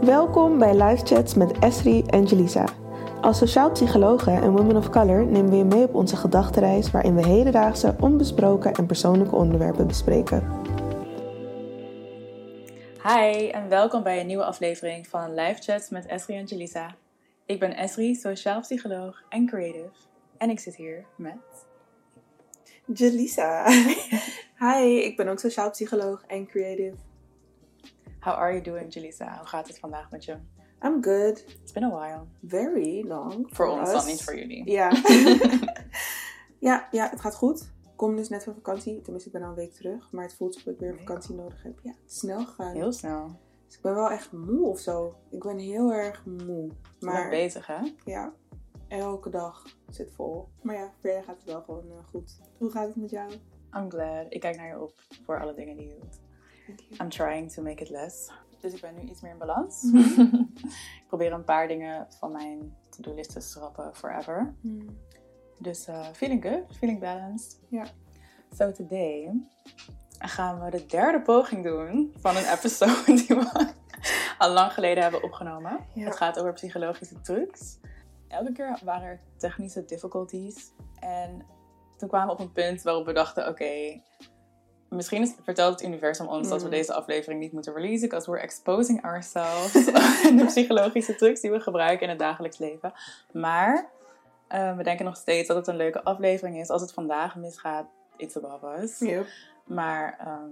Welkom bij Live Chats met Esri en Jelisa. Als sociaal psychologen en women of color nemen we je mee op onze gedachtenreis waarin we hedendaagse, onbesproken en persoonlijke onderwerpen bespreken. Hi en welkom bij een nieuwe aflevering van Live Chats met Esri en Jelisa. Ik ben Esri, sociaal psycholoog en creative. En ik zit hier met... Jelisa. Hi, ik ben ook sociaal psycholoog en creative. How are you doing, Jelisa? Hoe gaat het vandaag met je? I'm good. It's been a while. Very long. Voor for ons dan, niet voor jullie. Ja. ja, ja, het gaat goed. Ik kom dus net van vakantie. Tenminste, ik ben al een week terug. Maar het voelt alsof ik weer een vakantie nodig heb. Ja, het is snel gegaan. Heel snel. Dus ik ben wel echt moe of zo. Ik ben heel erg moe. Maar Maar bezig, hè? ja, elke dag zit vol. Maar ja, verder gaat het wel gewoon eh, goed. Hoe gaat het met jou? I'm glad. Ik kijk naar je op voor alle dingen die je doet. I'm trying to make it less. Dus ik ben nu iets meer in balans. Mhm. ik probeer een paar dingen van mijn to-do-list te schrappen forever. Hmm. Dus uh, feeling good, feeling balanced. Ja. So today gaan we de derde poging doen van een episode die we al lang geleden hebben opgenomen. Ja. Het gaat over psychologische trucs. Elke keer waren er technische difficulties. En toen kwamen we op een punt waarop we dachten, oké, misschien is, vertelt het universum ons dat we Mm. deze aflevering niet moeten releasen, because we're exposing ourselves de psychologische trucs die we gebruiken in het dagelijks leven. Maar eh, we denken nog steeds dat het een leuke aflevering is. Als het vandaag misgaat, it's above us. Yep. Maar ehm,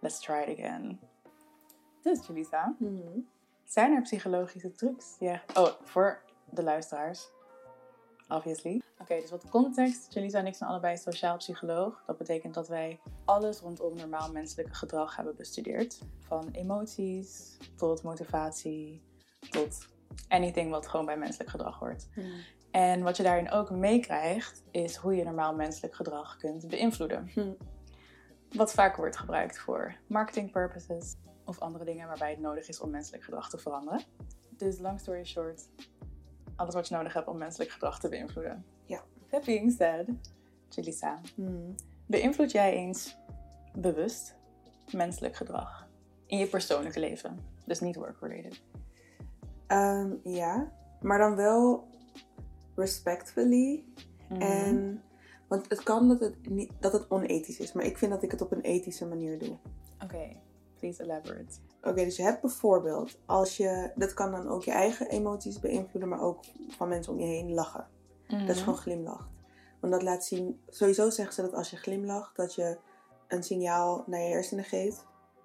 let's try it again. Dus, Julissa, Mhm. zijn er psychologische trucs? Ja. Oh, voor de luisteraars. Obviously. Oké, dus wat context. Julissa en ik zijn allebei sociaal psycholoog. Dat betekent dat wij alles rondom normaal menselijke gedrag hebben bestudeerd. Van emoties tot motivatie tot anything wat gewoon bij menselijk gedrag hoort. Hmm. En wat je daarin ook meekrijgt, is hoe je normaal menselijk gedrag kunt beïnvloeden. Hmm. Wat vaak wordt gebruikt voor marketing purposes of andere dingen waarbij het nodig is om menselijk gedrag te veranderen. Dus long story short, alles wat je nodig hebt om menselijk gedrag te beïnvloeden. That being said, Jelisa, Hmm. beïnvloed jij eens bewust menselijk gedrag in je persoonlijke leven? Dus niet work-related. Ehm, ja, maar dan wel respectfully. Mhm. En, want het kan dat het, niet, dat het onethisch is, maar ik vind dat ik het op een ethische manier doe. Oké, please elaborate. Oké, dus je hebt bijvoorbeeld, als je, dat kan dan ook je eigen emoties beïnvloeden, maar ook van mensen om je heen lachen. Dat Mhm. je gewoon glimlacht. Want dat laat zien, sowieso zeggen ze dat als je glimlacht, dat je een signaal naar je hersenen geeft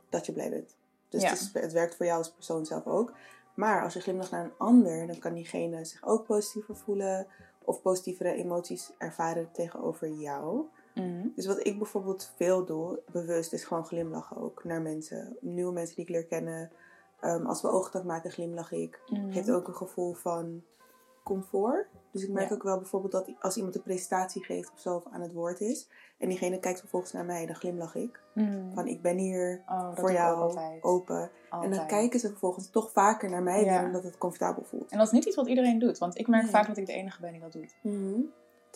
dat je blij bent. Dus Ja. het, is- het werkt voor jou als persoon zelf ook. Maar als je glimlacht naar een ander, dan kan diegene zich ook positiever voelen of positievere emoties ervaren tegenover jou. Mhm. Dus wat ik bijvoorbeeld veel doe, bewust, is gewoon glimlachen ook naar mensen. Nieuwe mensen die ik leer kennen. Ehm, als we oogcontact maken, glimlach ik. Mhm. Geeft ook een gevoel van comfort. Dus ik merk Ja. ook wel bijvoorbeeld dat als iemand een presentatie geeft of zo of aan het woord is. En diegene kijkt vervolgens naar mij, dan glimlach ik. Mhm. Van ik ben hier Oh, voor jou altijd. open. En dan kijken ze vervolgens toch vaker naar mij Ja. omdat het comfortabel voelt. En dat is niet iets wat iedereen doet, want ik merk Nee. vaak dat ik de enige ben die dat doet. Mhm.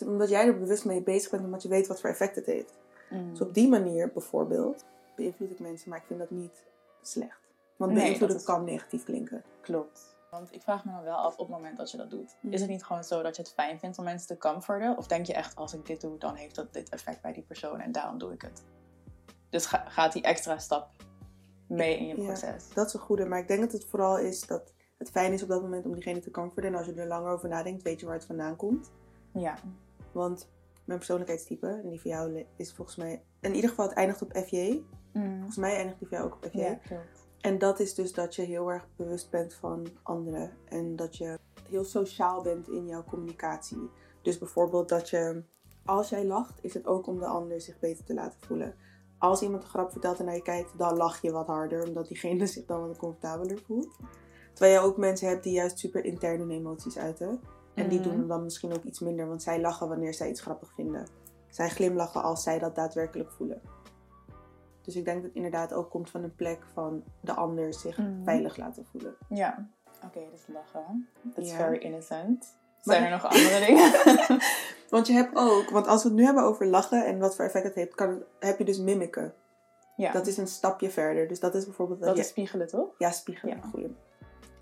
Omdat jij er bewust mee bezig bent, omdat je weet wat voor effect het heeft. Mhm. Dus op die manier bijvoorbeeld beïnvloed ik mensen, maar ik vind dat niet slecht. Want Nee, beïnvloeden is- kan negatief klinken. Klopt. Want ik vraag me dan wel af op het moment dat je dat doet. Mhm. Is het niet gewoon zo dat je het fijn vindt om mensen te comforten? Of denk je echt, als ik dit doe, dan heeft dat dit effect bij die persoon en daarom doe ik het? Dus ga- gaat die extra stap mee in je Ja. proces? Dat is een goede, maar ik denk dat het vooral is dat het fijn is op dat moment om diegene te comforten. En als je er langer over nadenkt, weet je waar het vandaan komt. Ja. Want mijn persoonlijkheidstype, en die van jou is volgens mij... In ieder geval, het eindigt op FJ. Volgens mij eindigt die van jou ook op FJ. Ja, klopt. En dat is dus dat je heel erg bewust bent van anderen. En dat je heel sociaal bent in jouw communicatie. Dus bijvoorbeeld dat je, als jij lacht, is het ook om de ander zich beter te laten voelen. Als iemand een grap vertelt en naar je kijkt, dan lach je wat harder. Omdat diegene zich dan wat comfortabeler voelt. Terwijl je ook mensen hebt die juist super intern hun emoties uiten. En die Mhm. doen dan misschien ook iets minder, want zij lachen wanneer zij iets grappig vinden. Zij glimlachen als zij dat daadwerkelijk voelen. Dus ik denk dat het inderdaad ook komt van een plek van de ander zich Mhm. veilig laten voelen. Ja. Oké, dus lachen. That's very innocent. Maar- Zijn er nog andere dingen? Want je hebt ook, want als we het nu hebben over lachen en wat voor effect het heeft, kan, heb je dus mimiken. Ja, Dat is een stapje verder. Dus dat is bijvoorbeeld... dat jij- is spiegelen, toch? Ja, spiegelen. Ja. Goeie.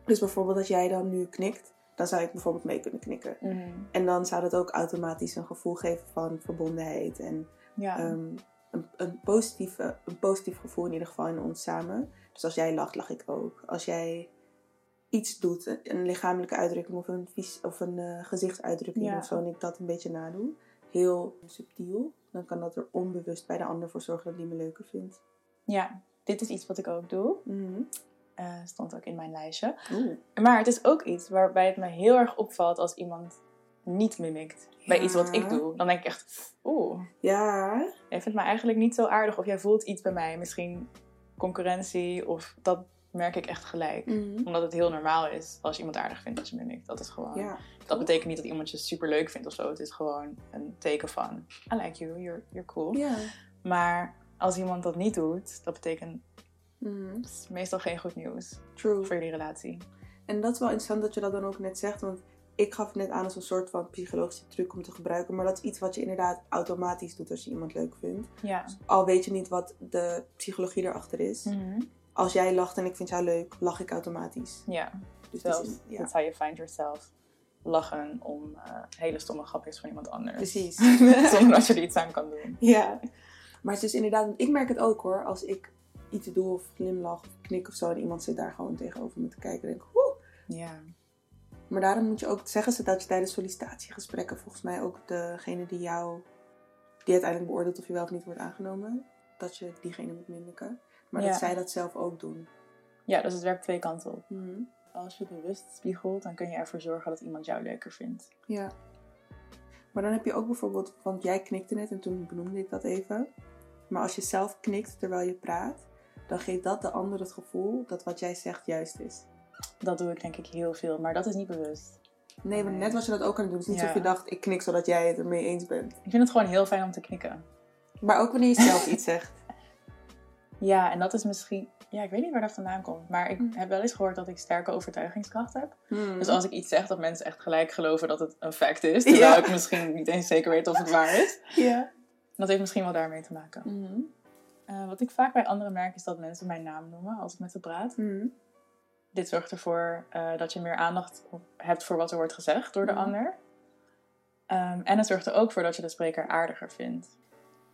Dus bijvoorbeeld dat jij dan nu knikt, dan zou ik bijvoorbeeld mee kunnen knikken. En dan zou dat ook automatisch een gevoel geven van verbondenheid en Ja, ehm, een, positieve, een positief gevoel in ieder geval in ons samen. Dus als jij lacht, lach ik ook. Als jij iets doet, een lichamelijke uitdrukking of een, vis- of een eh, gezichtsuitdrukking Ja. of zo, en ik dat een beetje nadoe, heel subtiel, dan kan dat er onbewust bij de ander voor zorgen dat die me leuker vindt. ja, dit is iets wat ik ook doe. Mhm. Eh, stond ook in mijn lijstje. Maar het is ook iets waarbij het me heel erg opvalt als iemand niet mimikt bij iets wat ik doe. Dan denk ik echt, oeh, Ja, jij vindt me eigenlijk niet zo aardig. Of jij voelt iets bij mij, misschien concurrentie. Of dat merk ik echt gelijk. Mhm. Omdat het heel normaal is als je iemand aardig vindt dat je mimikt. Dat is gewoon... ja. Dat betekent niet dat iemand je super leuk vindt of zo. Het is gewoon een teken van, I like you, you're, you're cool. Ja. Maar als iemand dat niet doet, dat betekent Mhm. meestal geen goed nieuws True. voor jullie relatie. En dat is wel interessant dat je dat dan ook net zegt, want ik gaf het net aan als een soort van psychologische truc om te gebruiken, maar dat is iets wat je inderdaad automatisch doet als je iemand leuk vindt. Ja. Al weet je niet wat de psychologie erachter is. Mhm. Als jij lacht en ik vind jou leuk, lach ik automatisch. Ja, Dus zelfs. is, ja, Dat is how you find yourself. Lachen om eh, hele stomme grapjes van iemand anders. precies. Zonder dat je er iets aan kan doen. ja. Maar het is inderdaad, ik merk het ook hoor, als ik iets doe of glimlach of knik of zo en iemand zit daar gewoon tegenover me te kijken, denk ik, woe. Ja. Maar daarom moet je ook, zeggen ze dat je tijdens sollicitatiegesprekken volgens mij ook degene die jou, die uiteindelijk beoordeelt of je wel of niet wordt aangenomen, dat je diegene moet mimiken. Maar Ja. dat zij dat zelf ook doen. ja, dus het werkt twee kanten op. Mhm. Als je bewust spiegelt, dan kun je ervoor zorgen dat iemand jou leuker vindt. Ja. Maar dan heb je ook bijvoorbeeld, want jij knikte net en toen benoemde ik dat even. Maar als je zelf knikt terwijl je praat, dan geeft dat de ander het gevoel dat wat jij zegt juist is. Dat doe ik denk ik heel veel, maar dat is niet bewust. Nee, maar net was je dat ook aan het doen. Het is niet Ja. alsof je dacht, ik knik zodat jij het ermee eens bent. Ik vind het gewoon heel fijn om te knikken. Maar ook wanneer je zelf iets zegt. Ja, en dat is misschien... Ja, ik weet niet waar dat vandaan komt. Maar ik Mm. heb wel eens gehoord dat ik sterke overtuigingskracht heb. Hmm. Dus als ik iets zeg, dat mensen echt gelijk geloven dat het een fact is. Terwijl Ja. ik misschien niet eens zeker weet of het waar is. Ja. Dat heeft misschien wel daarmee te maken. Mhm. Eh, wat ik vaak bij anderen merk, is dat mensen mijn naam noemen als ik met ze praat. Dit zorgt ervoor eh, dat je meer aandacht hebt voor wat er wordt gezegd door de Mhm. ander. Ehm, en het zorgt er ook voor dat je de spreker aardiger vindt.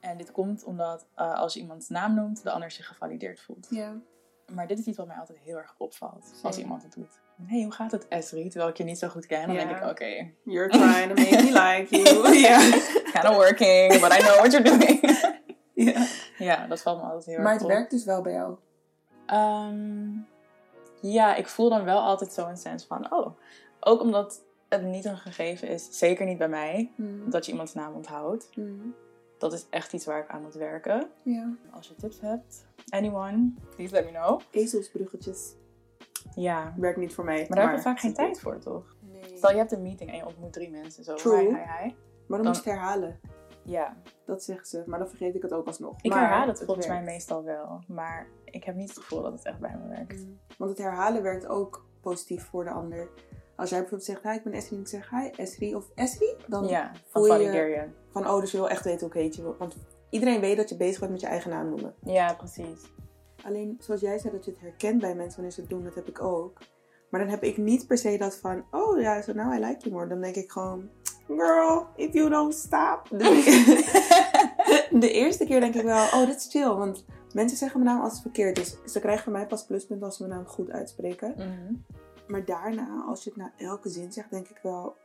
En dit komt omdat eh, als je iemands naam noemt, de ander zich gevalideerd voelt. Ja. Maar dit is iets wat mij altijd heel erg opvalt als iemand het doet. hey, hoe gaat het Esri? Terwijl ik je niet zo goed ken. Dan denk ik, oké, You're trying to make me like you. Ja. kind of working, but I know what you're doing. ja. ja, dat valt me altijd heel Maar erg het op. werkt dus wel bij jou. Ehm, ja, ik voel dan wel altijd zo'n sens van, oh, ook omdat het niet een gegeven is, zeker niet bij mij, Mhm. dat je iemands naam onthoudt. Mhm. Dat is echt iets waar ik aan moet werken. Ja. Als je tips hebt, anyone, please let me know. Ezelsbruggetjes. Ja, Werkt niet voor mij. maar daar hebben we vaak geen tijd voor, toch? Nee. Stel, je hebt een meeting en je ontmoet drie mensen, zo, True. hi, hi, hi. Maar dan, Dan- moet je het herhalen. Ja, Dat zeggen ze. Maar dan vergeet ik het ook alsnog. ik Maar herhaal het volgens mij meestal wel, maar ik heb niet het gevoel dat het echt bij me werkt. Mhm. Want het herhalen werkt ook positief voor de ander. Als jij bijvoorbeeld zegt, hi, ik ben Esri. En ik zeg, hi, Esri. Of Esri. Dan Ja, voel je van, oh, dus je wil echt weten hoe ik heet. Je wil- Want iedereen weet dat je bezig bent met je eigen naam noemen. Ja, precies. Alleen, zoals jij zei, dat je het herkent bij mensen wanneer ze het doen, dat heb ik ook. Maar dan heb ik niet per se dat van, oh ja, so now I like you more. Dan denk ik gewoon, girl, if you don't stop. De, de eerste keer denk ik wel, oh, dit is chill. Want mensen zeggen mijn naam als het verkeerd. Dus ze krijgen van mij pas pluspunt als ze mijn naam goed uitspreken. Mhm. Maar daarna, als je het na elke zin zegt, denk ik wel,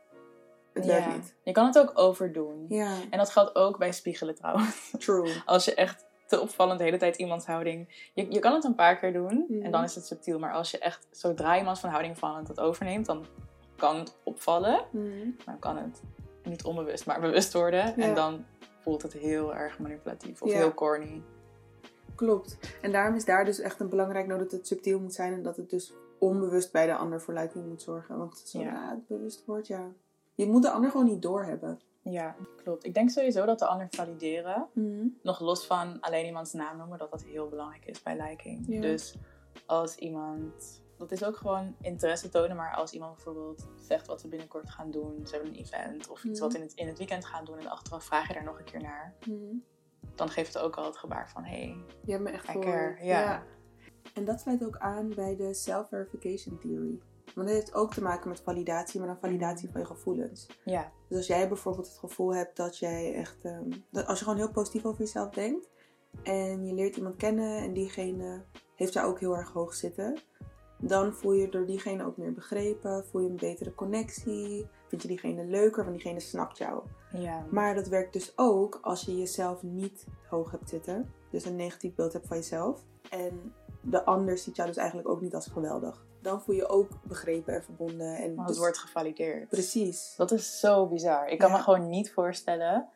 het Ja. werkt niet. Je kan het ook overdoen. Ja, En dat geldt ook bij spiegelen trouwens. true. Als je echt te opvallend de hele tijd iemands houding... Je, je kan het een paar keer doen Mhm. en dan is het subtiel. Maar als je echt zodra iemand van houding vallend het overneemt... dan kan het opvallen. Mhm. Dan kan het niet onbewust, maar bewust worden. Ja. En dan voelt het heel erg manipulatief of Ja. heel corny. Klopt. En daarom is daar dus echt een belangrijk noot dat het subtiel moet zijn en dat het dus onbewust bij de ander voor luiding moet zorgen. Want zodra Ja. het bewust wordt, ja. Je moet de ander gewoon niet doorhebben. Ja, klopt. Ik denk sowieso dat de ander valideren... nog los van alleen iemands naam noemen, dat dat heel belangrijk is bij liking. Ja. Dus als iemand, dat is ook gewoon interesse tonen, maar als iemand bijvoorbeeld zegt wat ze binnenkort gaan doen, ze hebben een event of iets Mhm. wat in het, in het weekend gaan doen en achteraf vraag je daar nog een keer naar, dan geeft het ook al het gebaar van hé, hey, Je hebt me echt care. Ja. En dat sluit ook aan bij de self-verification theory. Want dat heeft ook te maken met validatie, maar dan validatie van je gevoelens. ja, Dus als jij bijvoorbeeld het gevoel hebt dat jij echt... ehm, dat als je gewoon heel positief over jezelf denkt... en je leert iemand kennen en diegene heeft jou ook heel erg hoog zitten... dan voel je door diegene ook meer begrepen, voel je een betere connectie... vind je diegene leuker, want diegene snapt jou. Ja. Maar dat werkt dus ook als je jezelf niet hoog hebt zitten. Dus een negatief beeld hebt van jezelf. En de ander ziet jou dus eigenlijk ook niet als geweldig. Dan voel je ook begrepen en verbonden. En Want het dus- wordt gevalideerd. Precies. Dat is zo bizar. Ik kan Ja. me gewoon niet voorstellen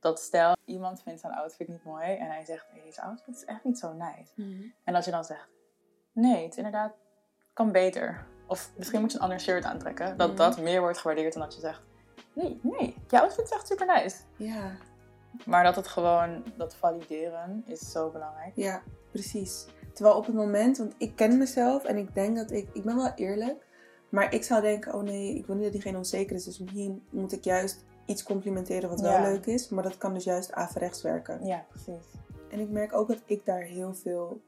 dat stel iemand vindt zijn outfit niet mooi en hij zegt, hey, deze outfit is echt niet zo nice. En dat je dan zegt, nee, het inderdaad kan beter. Of misschien moet je een ander shirt aantrekken. Dat Mhm. dat meer wordt gewaardeerd dan dat je zegt, nee, nee, jouw outfit is echt super nice. Ja, Maar dat het gewoon, dat valideren is zo belangrijk. ja, precies. Terwijl op het moment, want ik ken mezelf en ik denk dat ik, ik ben wel eerlijk. Maar ik zou denken, oh nee, ik wil niet dat diegene onzeker is. Dus misschien moet ik juist iets complimenteren wat wel Ja. leuk is. Maar dat kan dus juist averechts werken. Ja, precies. En ik merk ook dat ik daar heel veel.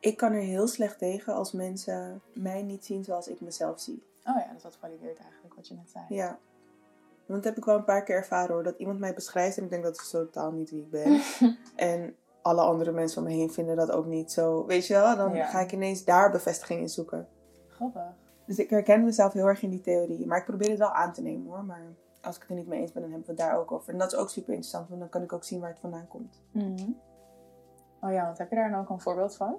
Ik kan er heel slecht tegen als mensen mij niet zien zoals ik mezelf zie. Oh ja, dus dat valideert eigenlijk wat je net zei. Ja. Want dat heb ik wel een paar keer ervaren hoor. Dat iemand mij beschrijft en ik denk dat is totaal niet wie ik ben. en alle andere mensen om me heen vinden dat ook niet zo. Weet je wel? Dan Ja. ga ik ineens daar bevestiging in zoeken. Grappig. Dus ik herken mezelf heel erg in die theorie. Maar ik probeer het wel aan te nemen hoor. Maar als ik het er niet mee eens ben, dan hebben we het daar ook over. En dat is ook super interessant, want dan kan ik ook zien waar het vandaan komt. Mhm. Oh ja, want heb je daar dan ook een voorbeeld van?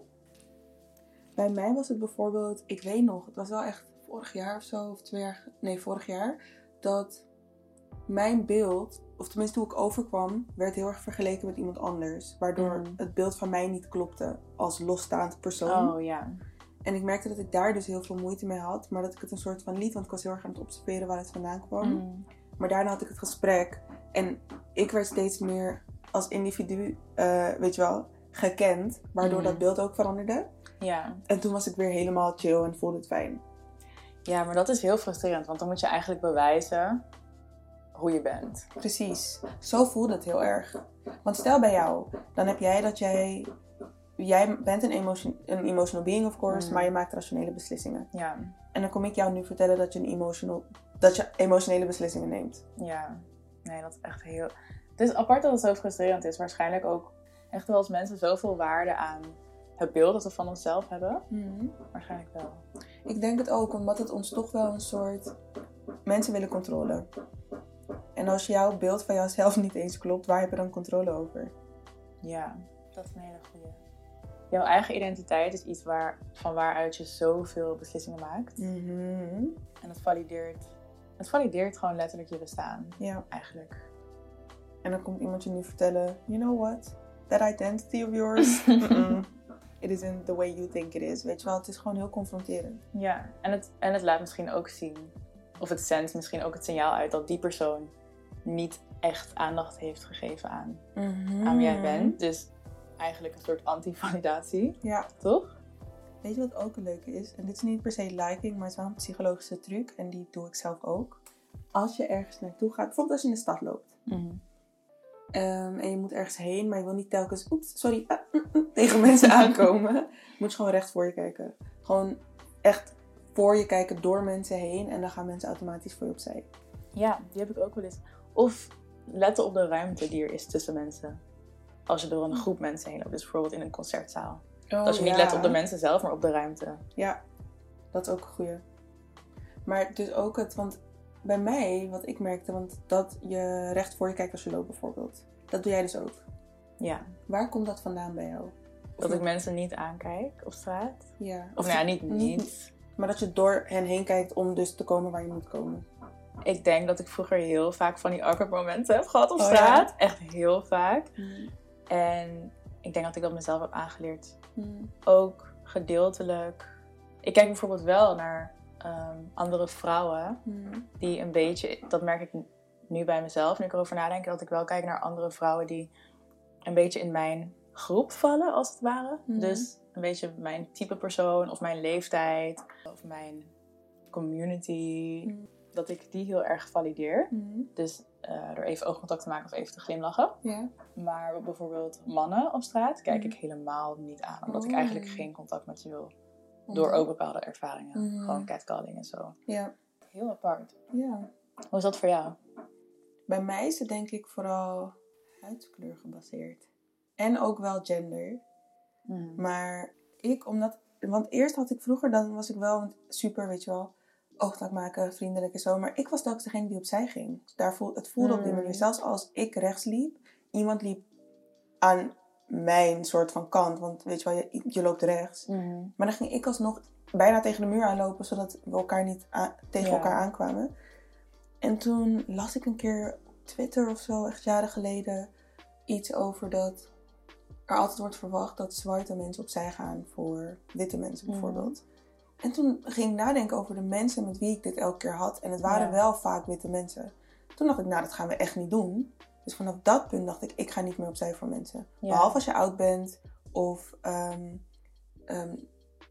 Bij mij was het bijvoorbeeld, ik weet nog, het was wel echt vorig jaar of zo, of twee jaar, nee, vorig jaar, dat mijn beeld, of tenminste hoe ik overkwam, werd heel erg vergeleken met iemand anders. Waardoor Mhm. het beeld van mij niet klopte als losstaand persoon. Oh ja. En ik merkte dat ik daar dus heel veel moeite mee had, maar dat ik het een soort van liet, want ik was heel erg aan het observeren waar het vandaan kwam. Mm. Maar daarna had ik het gesprek en ik werd steeds meer als individu, eh, weet je wel, gekend, waardoor Mhm. dat beeld ook veranderde. Ja. En toen was ik weer helemaal chill en voelde het fijn. ja, maar dat is heel frustrerend, want dan moet je eigenlijk bewijzen hoe je bent. Precies. Zo voelde het heel erg. Want stel bij jou, dan heb jij dat jij... Jij bent een, emotion, een emotional being, of course, Mm. maar je maakt rationele beslissingen. Ja, En dan kom ik jou nu vertellen dat je, een emotional, dat je emotionele beslissingen neemt. ja. Nee, dat is echt heel... Het is apart dat het zo frustrerend is. Waarschijnlijk ook echt wel als mensen zoveel waarde aan het beeld dat we van onszelf hebben. Waarschijnlijk wel. Ik denk het ook, omdat het ons toch wel een soort... Mensen willen controle. En als jouw beeld van jouzelf niet eens klopt, waar heb je dan controle over? Ja, dat is een hele goede. Jouw eigen identiteit is iets waar, van waaruit je zoveel beslissingen maakt. Mhm. En het valideert, het valideert gewoon letterlijk je bestaan, Ja. eigenlijk. En dan komt iemand je nu vertellen, you know what? That identity of yours, it isn't the way you think it is. Weet je wel, het is gewoon heel confronterend. Ja, en het, en het laat misschien ook zien, of het zendt misschien ook het signaal uit dat die persoon niet echt aandacht heeft gegeven aan, aan wie jij bent. Dus eigenlijk een soort anti-validatie, Ja. toch? Weet je wat ook een leuke is? En dit is niet per se liking, maar het is wel een psychologische truc. En die doe ik zelf ook. Als je ergens naartoe gaat, bijvoorbeeld als je in de stad loopt. ehm, en je moet ergens heen, maar je wil niet telkens, oeps, sorry, ah, mm, mm, tegen mensen aankomen. Moet je gewoon recht voor je kijken. Gewoon echt voor je kijken door mensen heen. En dan gaan mensen automatisch voor je opzij. Ja, die heb ik ook wel eens. Of letten op de ruimte die er is tussen mensen. Als je door een groep mensen heen loopt, dus bijvoorbeeld in een concertzaal. dat je niet let op de mensen zelf, maar op de ruimte. Ja, dat is ook een goeie. Maar dus ook het, want bij mij, wat ik merkte, want dat je recht voor je kijkt als je loopt bijvoorbeeld. Dat doe jij dus ook. Ja, Waar komt dat vandaan bij jou? Of dat ik mensen niet aankijk op straat. Ja. Of nou ja, niet niet- niet. Maar dat je door hen heen kijkt om dus te komen waar je moet komen. Ik denk dat ik vroeger heel vaak van die awkward momenten heb gehad op Oh, straat. Echt heel vaak. En ik denk dat ik dat mezelf heb aangeleerd. Ook gedeeltelijk. Ik kijk bijvoorbeeld wel naar ehm, andere vrouwen die een beetje, dat merk ik nu bij mezelf, nu ik erover nadenk, dat ik wel kijk naar andere vrouwen die een beetje in mijn groep vallen, als het ware. Dus een beetje mijn type persoon, of mijn leeftijd, of mijn community. Mhm. Dat ik die heel erg valideer. Dus eh, door even oogcontact te maken of even te glimlachen. Maar bijvoorbeeld mannen op straat kijk ik Mhm. helemaal niet aan. Omdat ik Oh. eigenlijk geen contact met je wil. Door ook bepaalde ervaringen. Mhm. Gewoon catcalling en zo. Ja. Heel apart. ja. Hoe is dat voor jou? Bij mij is het denk ik vooral huidskleur gebaseerd. En ook wel gender. Mhm. Maar ik, omdat... Want eerst had ik vroeger, dan was ik wel super, weet je wel... Oogcontact maken, vriendelijk en zo. Maar ik was telkens degene die opzij ging. Daar voel, het voelde op die manier. Zelfs als ik rechts liep, iemand liep aan mijn soort van kant. Want weet je wel, je, je loopt rechts. Mhm. Maar dan ging ik alsnog bijna tegen de muur aanlopen, zodat we elkaar niet tegen Ja. elkaar aankwamen. En toen las ik een keer op Twitter of zo, echt jaren geleden, iets over dat er altijd wordt verwacht dat zwarte mensen opzij gaan voor witte mensen Mhm. bijvoorbeeld. En toen ging ik nadenken over de mensen met wie ik dit elke keer had. En het waren Ja. wel vaak witte mensen. Toen dacht ik, nou, dat gaan we echt niet doen. Dus vanaf dat punt dacht ik, ik ga niet meer opzij voor mensen. Ja. Behalve als je oud bent of ehm, ehm,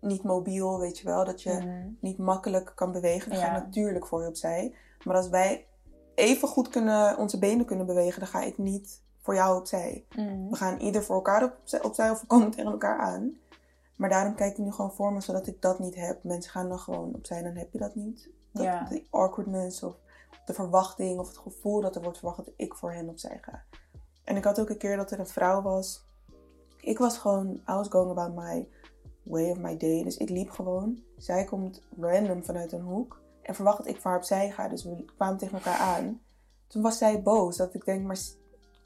niet mobiel, weet je wel. Dat je Mhm. niet makkelijk kan bewegen. Dan ga Ja. ik natuurlijk voor je opzij. Maar als wij even goed kunnen, onze benen kunnen bewegen, dan ga ik niet voor jou opzij. Mhm. We gaan ieder voor elkaar opzij, opzij of we komen tegen elkaar aan. Maar daarom kijk ik nu gewoon voor me, zodat ik dat niet heb. Mensen gaan dan gewoon opzij, dan heb je dat niet. Dat, Ja. Die awkwardness of de verwachting of het gevoel dat er wordt verwacht dat ik voor hen opzij ga. En ik had ook een keer dat er een vrouw was. Ik was gewoon, I was going about my way of my day. Dus ik liep gewoon. Zij komt random vanuit een hoek. En verwacht dat ik voor haar opzij ga. Dus we kwamen tegen elkaar aan. Toen was zij boos. Dat ik denk, maar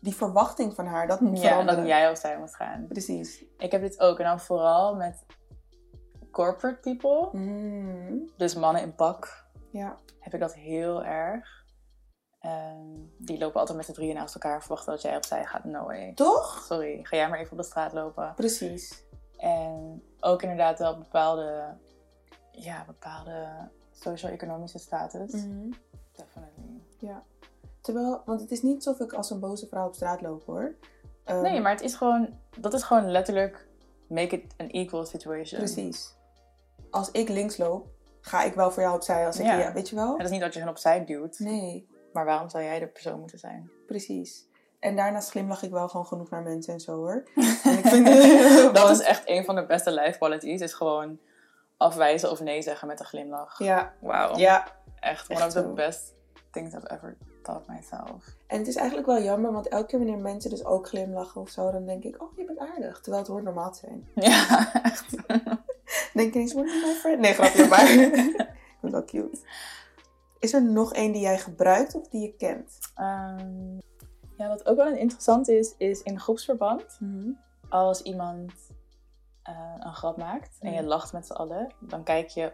die verwachting van haar, dat moet Ja, veranderen. dat jij opzij moet gaan. Precies. Ik heb dit ook. En dan vooral met corporate people. Mm, Dus mannen in pak. ja. Heb ik dat heel erg. Ehm, die lopen altijd met z'n drieën naast elkaar. Verwachten dat jij opzij gaat. No way. Toch? Sorry, ga jij maar even op de straat lopen. Precies. En ook inderdaad wel bepaalde, ja, bepaalde socio-economische status. Mhm. Definitely. Ja. Terwijl, want het is niet alsof ik als een boze vrouw op straat loop hoor. Ehm, Nee, maar het is gewoon, dat is gewoon letterlijk make it an equal situation. Precies. Als ik links loop, ga ik wel voor jou opzij. Als ik, Ja. ja. weet je wel? Het is niet dat je hen opzij duwt, Nee, maar waarom zou jij de persoon moeten zijn? precies. En daarnaast glimlach ik wel gewoon genoeg naar mensen en zo hoor. En ik vind dat is echt een van de beste life qualities, is gewoon afwijzen of nee zeggen met een glimlach. Ja, Wauw. ja. Echt one Echt of the best things I've ever taught myself. En het is eigenlijk wel jammer, want elke keer wanneer mensen dus ook glimlachen of zo, dan denk ik, oh, je bent aardig. Terwijl het hoort normaal te zijn. Ja, echt. Denk ineens, what is my friend? Nee, grapje, maar ik ben wel cute. Is er nog één die jij gebruikt of die je kent? Ehm, ja, wat ook wel interessant is, is in groepsverband. Als iemand eh, een grap maakt en je Mhm. lacht met z'n allen, dan kijk je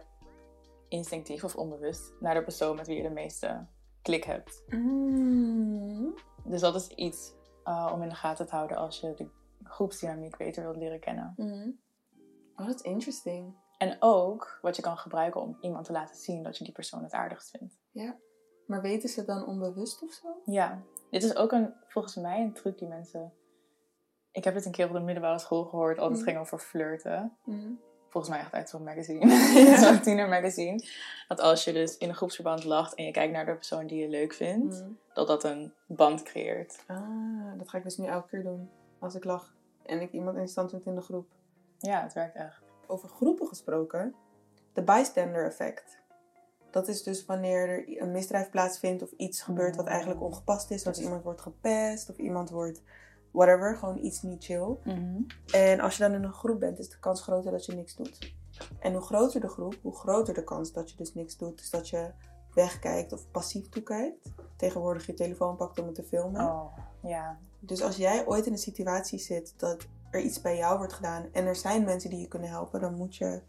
instinctief of onbewust naar de persoon met wie je de meeste klik hebt. Mm. Dus dat is iets eh, om in de gaten te houden als je de groepsdynamiek beter wilt leren kennen. Mm. Oh, dat is interesting. En ook wat je kan gebruiken om iemand te laten zien dat je die persoon het aardigst vindt. Ja. Maar weten ze dan onbewust of zo? Ja, dit is ook een, volgens mij een truc die mensen... Ik heb het een keer op de middelbare school gehoord, het Mhm. ging over flirten. Mm. Volgens mij echt uit zo'n magazine, zo'n tienermagazine. Dat als je dus in een groepsverband lacht en je kijkt naar de persoon die je leuk vindt, Mm. dat dat een band creëert. Ah, dat ga ik dus nu elke keer doen. Als ik lach en ik iemand interessant vind in de groep. Ja, het werkt echt. Over groepen gesproken. De bystander effect. Dat is dus wanneer er een misdrijf plaatsvindt of iets gebeurt wat eigenlijk ongepast is. Zoals iemand wordt gepest of iemand wordt whatever. Gewoon iets niet chill. En als je dan in een groep bent, is de kans groter dat je niks doet. En hoe groter de groep, hoe groter de kans dat je dus niks doet. Dus dat je wegkijkt of passief toekijkt. Tegenwoordig je telefoon pakt om het te filmen. Oh, ja. Dus als jij ooit in een situatie zit dat er iets bij jou wordt gedaan en er zijn mensen die je kunnen helpen, dan moet je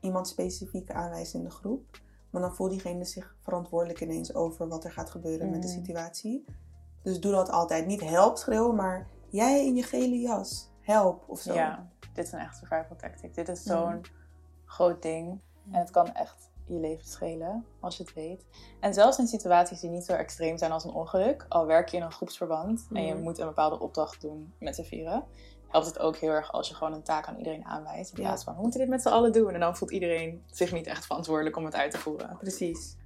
iemand specifiek aanwijzen in de groep. Maar dan voelt diegene zich verantwoordelijk ineens over wat er gaat gebeuren met de Mhm. situatie. Dus doe dat altijd. Niet help schreeuwen, maar jij in je gele jas, help of zo. Ja, dit is een echt survival tactic. Dit is Mhm. zo'n groot ding. En het kan echt je leven schelen, als je het weet. En zelfs in situaties die niet zo extreem zijn als een ongeluk, al werk je in een groepsverband en je Mhm. moet een bepaalde opdracht doen met z'n vieren, helpt het ook heel erg als je gewoon een taak aan iedereen aanwijst. In Ja. plaats van, we moeten dit met z'n allen doen. En dan voelt iedereen zich niet echt verantwoordelijk om het uit te voeren. Precies.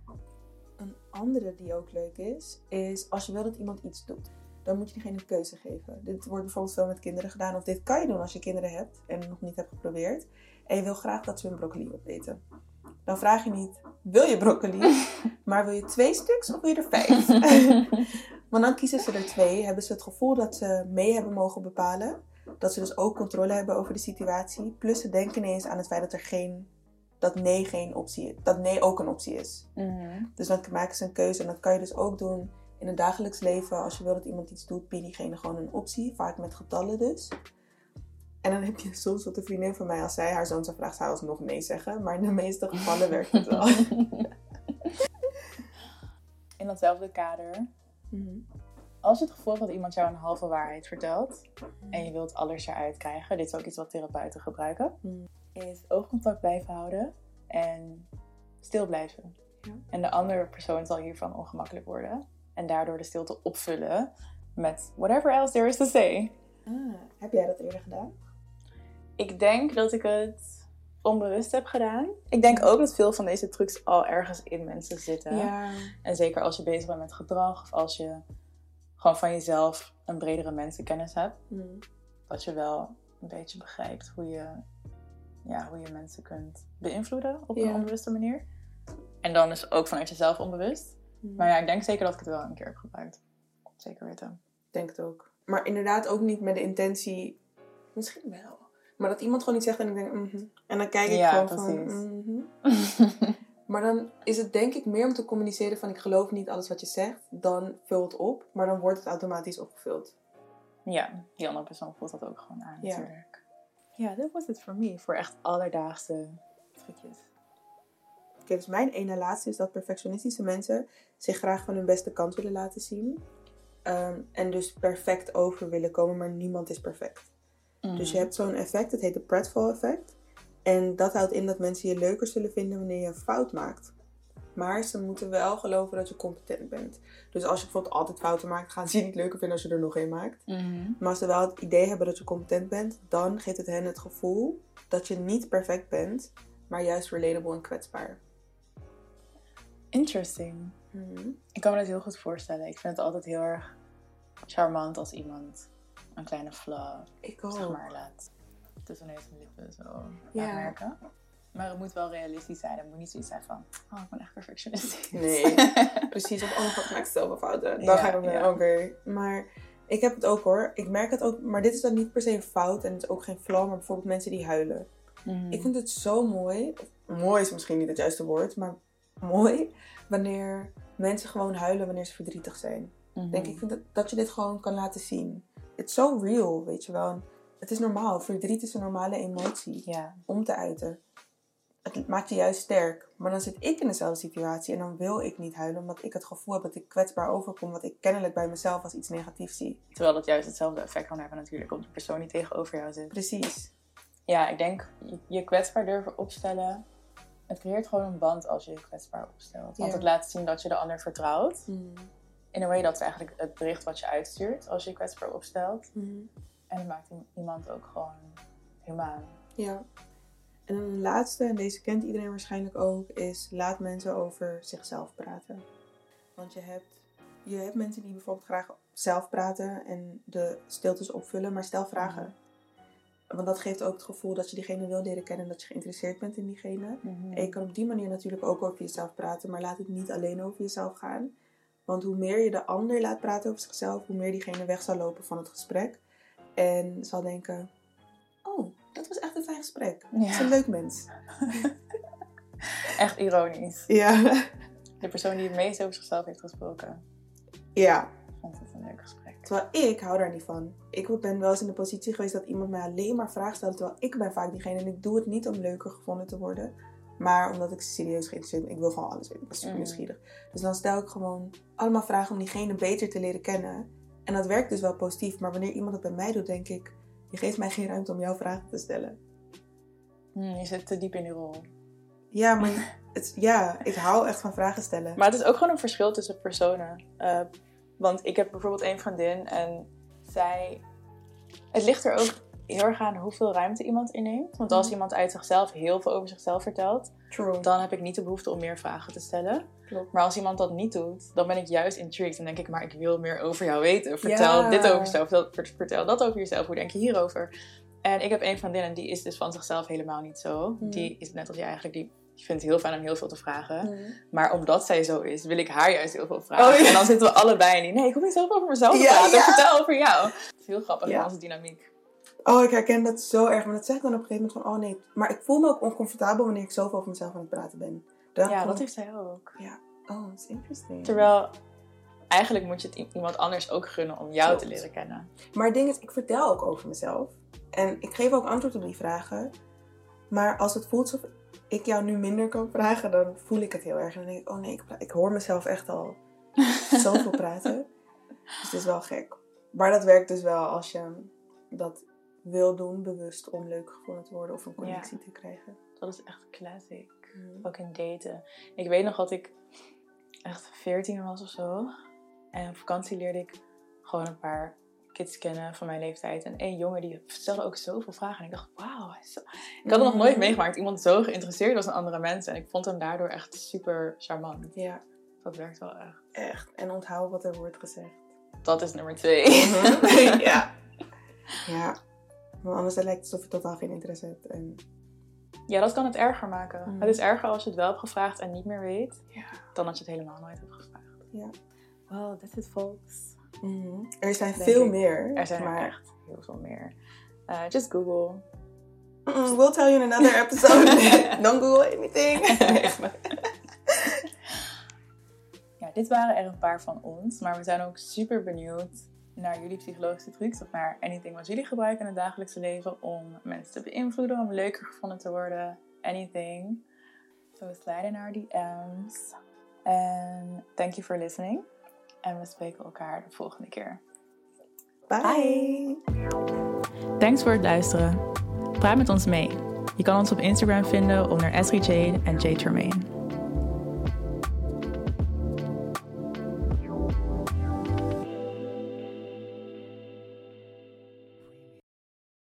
Een andere die ook leuk is, is als je wil dat iemand iets doet, dan moet je diegene een keuze geven. Dit wordt bijvoorbeeld veel met kinderen gedaan, of dit kan je doen als je kinderen hebt en het nog niet hebt geprobeerd. En je wil graag dat ze hun broccoli opeten. Dan vraag je niet, wil je broccoli? maar wil je twee stuks of wil je er vijf? Want dan kiezen ze er twee, hebben ze het gevoel dat ze mee hebben mogen bepalen. Dat ze dus ook controle hebben over de situatie. Plus ze denken ineens aan het feit dat er geen dat nee geen optie is. Dat nee ook een optie is. Mhm. Dus dan maken ze een keuze. En dat kan je dus ook doen in het dagelijks leven. Als je wil dat iemand iets doet, bied diegene gewoon een optie. Vaak met getallen dus. En dan heb je soms wat een vriendin van mij, als zij haar zoon zou vragen, zou ze nog nee zeggen. Maar in de meeste gevallen werkt het wel. In datzelfde kader, Mhm. als je het gevoel hebt dat iemand jou een halve waarheid vertelt en je wilt alles eruit krijgen, dit is ook iets wat therapeuten gebruiken, Mhm. is oogcontact blijven houden en stil blijven. Ja. En de andere persoon zal hiervan ongemakkelijk worden en daardoor de stilte opvullen met whatever else there is to say. Ah, heb jij dat eerder gedaan? Ik denk dat ik het onbewust heb gedaan. Ik denk ook dat veel van deze trucs al ergens in mensen zitten. Ja. En zeker als je bezig bent met gedrag of als je gewoon van jezelf een bredere mensenkennis hebt, Mhm. dat je wel een beetje begrijpt hoe je, ja, hoe je mensen kunt beïnvloeden op een onbewuste manier. En dan is ook vanuit jezelf onbewust. Mhm. Maar ja, ik denk zeker dat ik het wel een keer heb gebruikt. Zeker weten. Denk het ook. Maar inderdaad ook niet met de intentie... Misschien wel. Maar dat iemand gewoon iets zegt en ik denk... mhm. En dan kijk ik Ja, gewoon van... precies. mhm. Maar dan is het denk ik meer om te communiceren van... Ik geloof niet alles wat je zegt. Dan vul het op. Maar dan wordt het automatisch opgevuld. ja, die andere persoon voelt dat ook gewoon aan Ja. natuurlijk. Ja, dit was het voor me. Voor echt alledaagse trucjes. Dus mijn ene laatste is dat perfectionistische mensen... zich graag van hun beste kant willen laten zien. Ehm, en dus perfect over willen komen. Maar niemand is perfect. Dus je hebt zo'n effect, het heet het Pratfall effect. En dat houdt in dat mensen je leuker zullen vinden wanneer je een fout maakt. Maar ze moeten wel geloven dat je competent bent. Dus als je bijvoorbeeld altijd fouten maakt, gaan ze je niet leuker vinden als je er nog één maakt. Mhm. Maar als ze wel het idee hebben dat je competent bent, dan geeft het hen het gevoel dat je niet perfect bent, maar juist relatable en kwetsbaar. Interesting. Mhm. Ik kan me dat heel goed voorstellen. Ik vind het altijd heel erg charmant als iemand een kleine flaw Ik zeg ook. maar, laat tussen neus en lippen zo Ja. laat merken. Maar het moet wel realistisch zijn. Het moet niet zoiets zijn van, oh, ik ben echt perfectionistisch. Nee. Precies, of oh, wat maak ik zelf een fouten. Dan Ja, ga ik ook ja. oké. Maar ik heb het ook hoor. Ik merk het ook, maar dit is dan niet per se een fout en het is ook geen flaw, maar bijvoorbeeld mensen die huilen. Mhm. Ik vind het zo mooi. Mooi is misschien niet het juiste woord, maar mooi wanneer mensen gewoon huilen wanneer ze verdrietig zijn. Mhm. Denk ik dat, dat je dit gewoon kan laten zien. Is zo real, weet je wel. Het is normaal. Verdriet is een normale emotie Ja. om te uiten. Het maakt je juist sterk. Maar dan zit ik in dezelfde situatie en dan wil ik niet huilen, omdat ik het gevoel heb dat ik kwetsbaar overkom, wat ik kennelijk bij mezelf als iets negatiefs zie. Terwijl dat juist hetzelfde effect kan hebben natuurlijk op de persoon die tegenover jou zit. Precies. Ja, ik denk je kwetsbaar durven opstellen. Het creëert gewoon een band als je je kwetsbaar opstelt. Want het laat zien dat je de ander vertrouwt. Mhm. In een way dat is eigenlijk het bericht wat je uitstuurt als je je kwetsbaar opstelt. Mhm. En het maakt iemand ook gewoon humaan. Ja. En dan een laatste, en deze kent iedereen waarschijnlijk ook, is laat mensen over zichzelf praten. Want je hebt, je hebt mensen die bijvoorbeeld graag zelf praten en de stiltes opvullen, maar stel vragen. Want dat geeft ook het gevoel dat je diegene wil leren kennen en dat je geïnteresseerd bent in diegene. En je kan op die manier natuurlijk ook over jezelf praten, maar laat het niet alleen over jezelf gaan. Want hoe meer je de ander laat praten over zichzelf, hoe meer diegene weg zal lopen van het gesprek. En zal denken, oh, dat was echt een fijn gesprek. Dat is Ja. een leuk mens. Echt ironisch. Ja. De persoon die het meest over zichzelf heeft gesproken, ja. Terwijl ik hou daar niet van. Ik ben wel eens in de positie geweest dat iemand mij alleen maar vragen stelde. Terwijl ik ben vaak diegene en ik doe het niet om leuker gevonden te worden. Maar omdat ik serieus geïnteresseerd ben. Ik wil gewoon alles weten. Ik ben super Mm. nieuwsgierig. Dus dan stel ik gewoon allemaal vragen om diegene beter te leren kennen. En dat werkt dus wel positief. Maar wanneer iemand dat bij mij doet, denk ik... Je geeft mij geen ruimte om jouw vragen te stellen. Hmm, je zit te diep in die rol. Ja, maar het, ja, ik hou echt van vragen stellen. Maar het is ook gewoon een verschil tussen personen. Eh, want ik heb bijvoorbeeld één vriendin en zij... Het ligt er ook heel erg aan hoeveel ruimte iemand inneemt. Want als Mhm. iemand uit zichzelf heel veel over zichzelf vertelt, True. dan heb ik niet de behoefte om meer vragen te stellen. Klopt. Maar als iemand dat niet doet, dan ben ik juist intrigued. Dan denk ik, maar ik wil meer over jou weten. Vertel Ja. dit over jezelf, dat- vertel dat over jezelf. Hoe denk je hierover? En ik heb een vriendin die is dus van zichzelf helemaal niet zo. Mhm. Die is net als jij eigenlijk, die vindt het heel fijn om heel veel te vragen. Mhm. Maar omdat zij zo is, wil ik haar juist heel veel vragen. Oh, ja. En dan zitten we allebei in die, nee, ik wil niet zoveel over mezelf Ja, praten. ja. Vertel over jou. Het is heel grappig Ja. onze dynamiek. Oh, ik herken dat zo erg. Maar dat zeg ik dan op een gegeven moment van, oh nee. Maar ik voel me ook oncomfortabel wanneer ik zoveel over mezelf aan het praten ben. Ja, voel dat ik- heeft zij ook. Oh, dat is interesting. Terwijl, eigenlijk moet je het iemand anders ook gunnen om jou te leren kennen. Maar het ding is, ik vertel ook over mezelf. En ik geef ook antwoord op die vragen. Maar als het voelt alsof ik jou nu minder kan vragen, dan voel ik het heel erg. En dan denk ik, oh nee, ik, ik hoor mezelf echt al zoveel praten. Dus het is wel gek. Maar dat werkt dus wel als je dat wil doen, bewust om leuk gevonden te worden of een connectie te krijgen. Dat is echt classic. Ook in daten. Ik weet nog dat ik echt 14 was of zo. En op vakantie leerde ik gewoon een paar kids kennen van mijn leeftijd. En één jongen die stelde ook zoveel vragen. En ik dacht, wauw. hij is zo- Ik had het nog nooit Mhm. meegemaakt. Iemand zo geïnteresseerd was in andere mensen. En ik vond hem daardoor echt super charmant. Ja, Dat werkt wel echt. echt. En onthoud wat er wordt gezegd. Dat is nummer twee. Mhm. ja. Ja. Want anders lijkt het alsof je totaal geen interesse hebt. En Ja, dat kan het erger maken. Mhm. Het is erger als je het wel hebt gevraagd en niet meer weet. Ja. Dan dat je het helemaal nooit hebt gevraagd. Ja. Well, that's it folks. Mhm. Er zijn Denk veel ik. meer. Er zijn er maar... echt heel veel meer. Eh, just Google. Mm, we'll tell you in another episode. Don't Google anything. Ja, dit waren er een paar van ons. Maar we zijn ook super benieuwd naar jullie psychologische trucs. Of naar anything wat jullie gebruiken in het dagelijkse leven. Om mensen te beïnvloeden. Om leuker gevonden te worden. Anything. So slide in our DM's. En thank you for listening. En we spreken elkaar de volgende keer. Bye. Thanks voor het luisteren. Praat met ons mee. Je kan ons op Instagram vinden onder Esri Jade en Jade Tremaine.